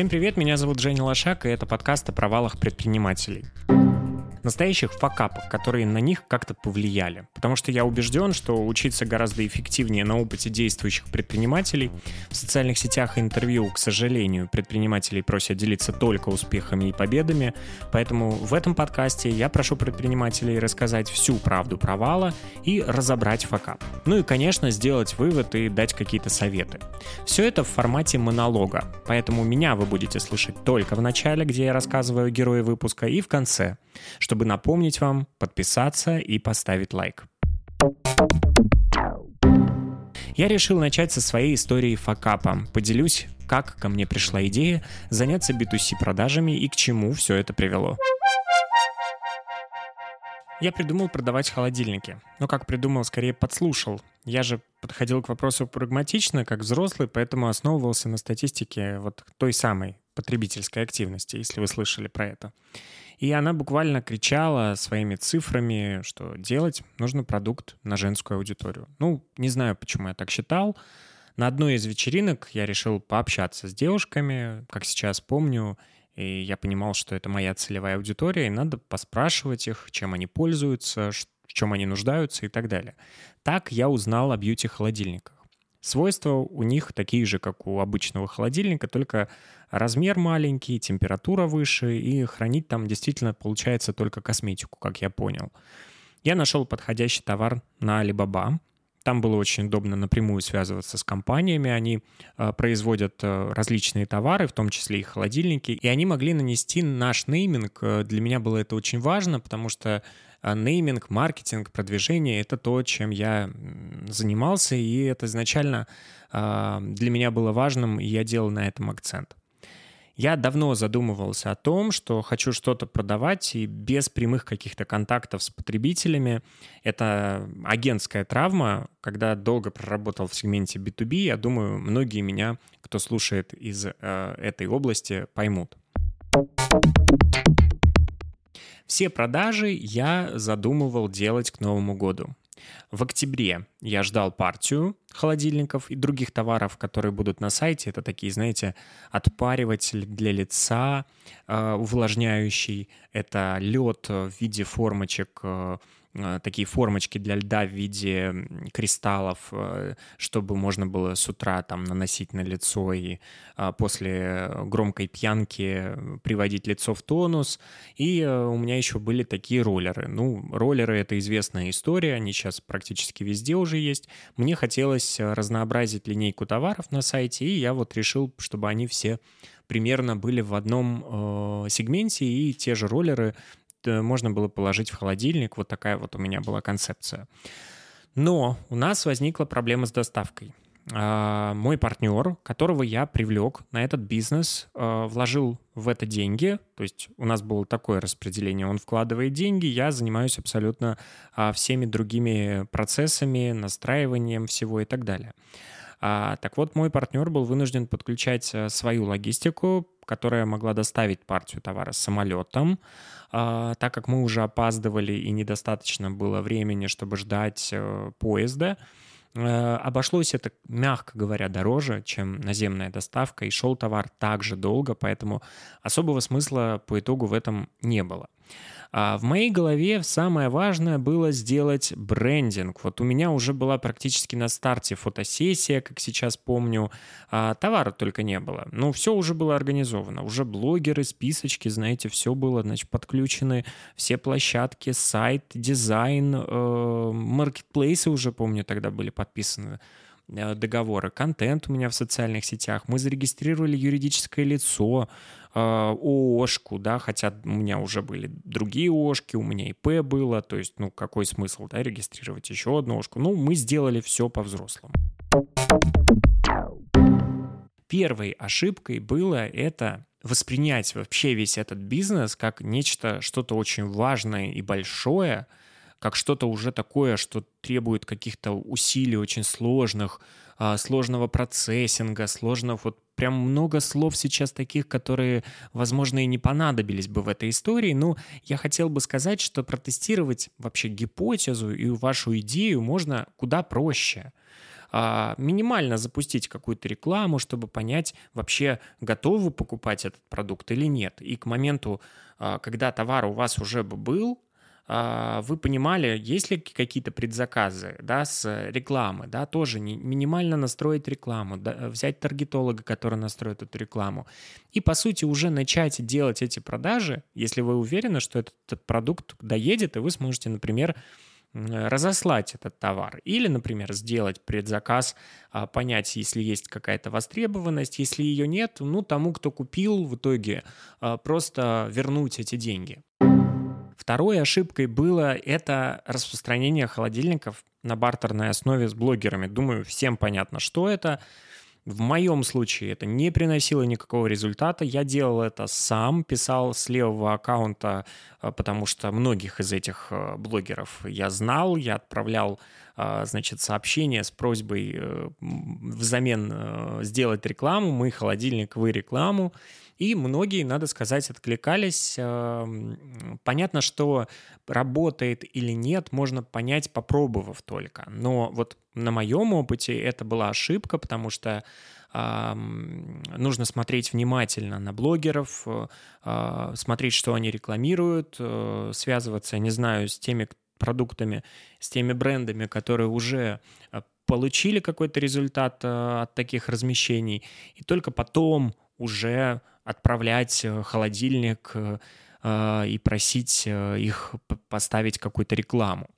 Всем привет, меня зовут Женя Лошак, и это подкаст о провалах предпринимателей настоящих факапах, которые на них как-то повлияли. Потому что я убежден, что учиться гораздо эффективнее на опыте действующих предпринимателей. В социальных сетях и интервью, к сожалению, предпринимателей просят делиться только успехами и победами. Поэтому в этом подкасте я прошу предпринимателей рассказать всю правду провала и разобрать факап. Ну и, конечно, сделать вывод и дать какие-то советы. Все это в формате монолога, поэтому меня вы будете слышать только в начале, где я рассказываю герои выпуска, и в конце, чтобы напомнить вам подписаться и поставить лайк. Я решил начать со своей истории факапа. Поделюсь, как ко мне пришла идея заняться B2C продажами и к чему все это привело. Я придумал продавать холодильники. Но как придумал, скорее подслушал. Я же подходил к вопросу прагматично, как взрослый, поэтому основывался на статистике вот той самой потребительской активности, если вы слышали про это. И она буквально кричала своими цифрами, что делать нужно продукт на женскую аудиторию. Ну, не знаю, почему я так считал. На одной из вечеринок я решил пообщаться с девушками, как сейчас помню, и я понимал, что это моя целевая аудитория, и надо поспрашивать их, чем они пользуются, в чем они нуждаются и так далее. Так я узнал о бьюти-холодильниках. Свойства у них такие же, как у обычного холодильника, только размер маленький, температура выше, и хранить там действительно получается только косметику, как я понял. Я нашел подходящий товар на Alibaba. Там было очень удобно напрямую связываться с компаниями. Они э, производят э, различные товары, в том числе и холодильники. И они могли нанести наш нейминг. Э, для меня было это очень важно, потому что нейминг, маркетинг, продвижение — это то, чем я занимался, и это изначально для меня было важным, и я делал на этом акцент. Я давно задумывался о том, что хочу что-то продавать и без прямых каких-то контактов с потребителями. Это агентская травма. Когда долго проработал в сегменте B2B, я думаю, многие меня, кто слушает из э, этой области, поймут. Все продажи я задумывал делать к Новому году. В октябре я ждал партию холодильников и других товаров, которые будут на сайте. Это такие, знаете, отпариватель для лица, э, увлажняющий. Это лед в виде формочек э, такие формочки для льда в виде кристаллов, э, чтобы можно было с утра там наносить на лицо и а, после громкой пьянки приводить лицо в тонус. И э, у меня еще были такие роллеры. Ну, роллеры — это известная история, они сейчас практически везде уже есть. Мне хотелось разнообразить линейку товаров на сайте, и я вот решил, чтобы они все примерно были в одном э, сегменте, и те же роллеры Э, можно было положить в холодильник. Вот такая вот у меня была концепция. Но у нас возникла проблема с доставкой. А, мой партнер, которого я привлек на этот бизнес, а, вложил в это деньги. То есть у нас было такое распределение. Он вкладывает деньги, я занимаюсь абсолютно а, всеми другими процессами, настраиванием всего и так далее. Так вот, мой партнер был вынужден подключать э, свою логистику, которая могла доставить партию товара самолетом, а, так как мы уже опаздывали и недостаточно было времени, чтобы ждать э, поезда, э, обошлось это, мягко говоря, дороже, чем наземная доставка, и шел товар также долго, поэтому особого смысла по итогу в этом не было. А в моей голове самое важное было сделать брендинг. Вот у меня уже была практически на старте фотосессия, как сейчас помню. А товара только не было. Ну, все уже было организовано. Уже блогеры, списочки, знаете, все было, значит, подключены. Все площадки, сайт, дизайн, э, маркетплейсы уже, помню, тогда были подписаны э, договоры, контент у меня в социальных сетях, мы зарегистрировали юридическое лицо, ООшку, да, хотя у меня уже были другие ООшки, у меня ИП было, то есть, ну, какой смысл, да, регистрировать еще одну ООшку? Ну, мы сделали все по-взрослому. Первой ошибкой было это воспринять вообще весь этот бизнес как нечто, что-то очень важное и большое, как что-то уже такое, что требует каких-то усилий очень сложных, а, сложного процессинга, сложного вот прям много слов сейчас таких, которые, возможно, и не понадобились бы в этой истории, но я хотел бы сказать, что протестировать вообще гипотезу и вашу идею можно куда проще. а, минимально запустить какую-то рекламу, чтобы понять, вообще готовы покупать этот продукт или нет. И к моменту, а, когда товар у вас уже бы был, вы понимали, есть ли какие-то предзаказы да, с рекламы, да, тоже не, минимально настроить рекламу, да, взять таргетолога, который настроит эту рекламу, и, по сути, уже начать делать эти продажи, если вы уверены, что этот продукт доедет, и вы сможете, например, разослать этот товар. Или, например, сделать предзаказ, а, понять, если есть какая-то востребованность. Если ее нет, ну, тому, кто купил, в итоге а, просто вернуть эти деньги. Второй ошибкой было это распространение холодильников на бартерной основе с блогерами. Думаю, всем понятно, что это. В моем случае это не приносило никакого результата. Я делал это сам, писал с левого аккаунта, э, потому что многих из этих э, блогеров я знал. Я отправлял, э, значит, сообщение с просьбой взамен сделать рекламу. Мы холодильник, вы рекламу. И многие, надо сказать, откликались. Эм, понятно, что работает или нет, можно понять, попробовав только. Но вот на моем опыте это была ошибка, потому что нужно смотреть внимательно на блогеров, э, смотреть, что они рекламируют, э, связываться, не знаю, с теми продуктами, с теми брендами, которые уже э, получили какой-то результат от таких размещений, и только потом уже отправлять э, холодильник э, э, и просить их поставить какую-то рекламу.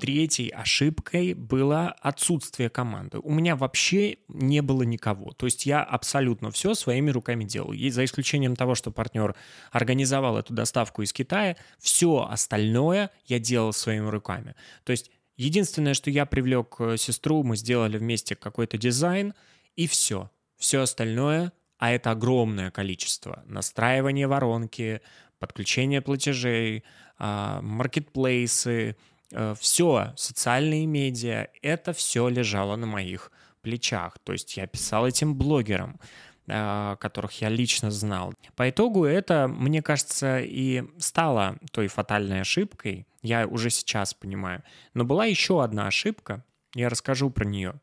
Третьей ошибкой было отсутствие команды. У меня вообще не было никого. То есть я абсолютно все своими руками делал. И за исключением того, что партнер организовал эту доставку из Китая, все остальное я делал своими руками. То есть единственное, что я привлек сестру, мы сделали вместе какой-то дизайн, и все. Все остальное, а это огромное количество, настраивание воронки, подключение платежей, а, маркетплейсы, э, все, социальные медиа, это все лежало на моих плечах. То есть я писал этим блогерам, а, которых я лично знал. По итогу это, мне кажется, и стало той фатальной ошибкой, я уже сейчас понимаю. Но была еще одна ошибка, я расскажу про нее.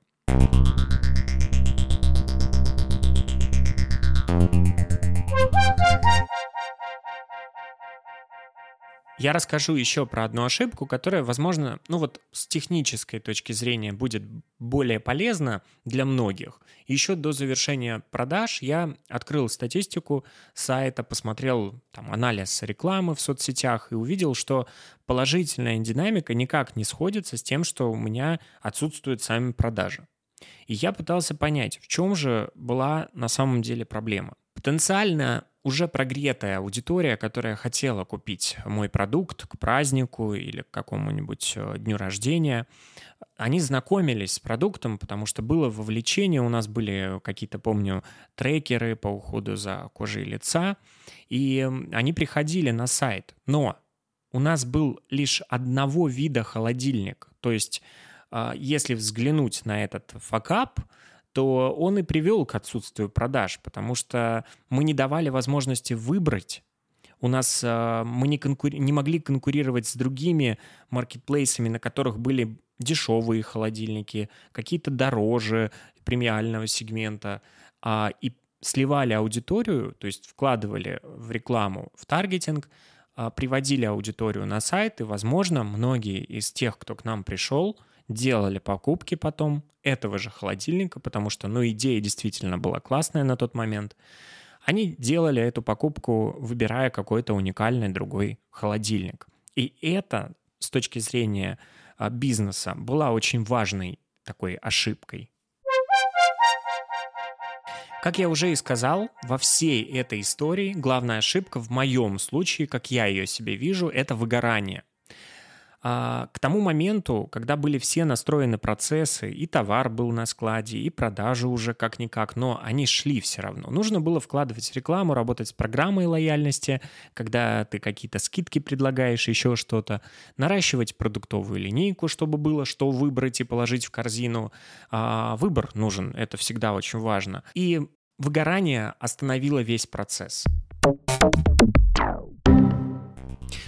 Я расскажу еще про одну ошибку, которая, возможно, ну вот с технической точки зрения будет более полезна для многих. Еще до завершения продаж я открыл статистику сайта, посмотрел там анализ рекламы в соцсетях и увидел, что положительная динамика никак не сходится с тем, что у меня отсутствуют сами продажи. И я пытался понять, в чем же была на самом деле проблема. Потенциально уже прогретая аудитория, которая хотела купить мой продукт к празднику или к какому-нибудь э, дню рождения, они знакомились с продуктом, потому что было вовлечение, у нас были какие-то, помню, трекеры по уходу за кожей лица, и они приходили на сайт. Но у нас был лишь одного вида холодильник, то есть а, если взглянуть на этот факап, то он и привел к отсутствию продаж, потому что мы не давали возможности выбрать. У нас э, мы не, конкури- не могли конкурировать с другими маркетплейсами, на которых были дешевые холодильники, какие-то дороже премиального сегмента, а, и сливали аудиторию, то есть вкладывали в рекламу, в таргетинг, а, приводили аудиторию на сайт, и, возможно, многие из тех, кто к нам пришел, делали покупки потом этого же холодильника, потому что, ну, идея действительно была классная на тот момент. Они делали эту покупку, выбирая какой-то уникальный другой холодильник. И это с точки зрения а, бизнеса была очень важной такой ошибкой. Как я уже и сказал, во всей этой истории главная ошибка в моем случае, как я ее себе вижу, это выгорание. А, к тому моменту, когда были все настроены процессы, и товар был на складе, и продажи уже как-никак, но они шли все равно. Нужно было вкладывать рекламу, работать с программой лояльности, когда ты какие-то скидки предлагаешь, еще что-то, наращивать продуктовую линейку, чтобы было что выбрать и положить в корзину. А, выбор нужен, это всегда очень важно. И выгорание остановило весь процесс.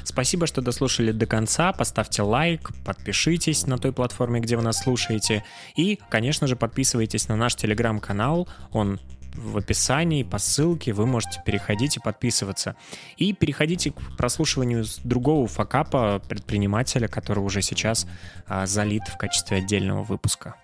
Спасибо, что дослушали до конца. Поставьте лайк, подпишитесь на той платформе, где вы нас слушаете. И, конечно же, подписывайтесь на наш телеграм-канал. Он в описании, по ссылке, вы можете переходить и подписываться. И переходите к прослушиванию другого факапа предпринимателя, который уже сейчас а, залит в качестве отдельного выпуска.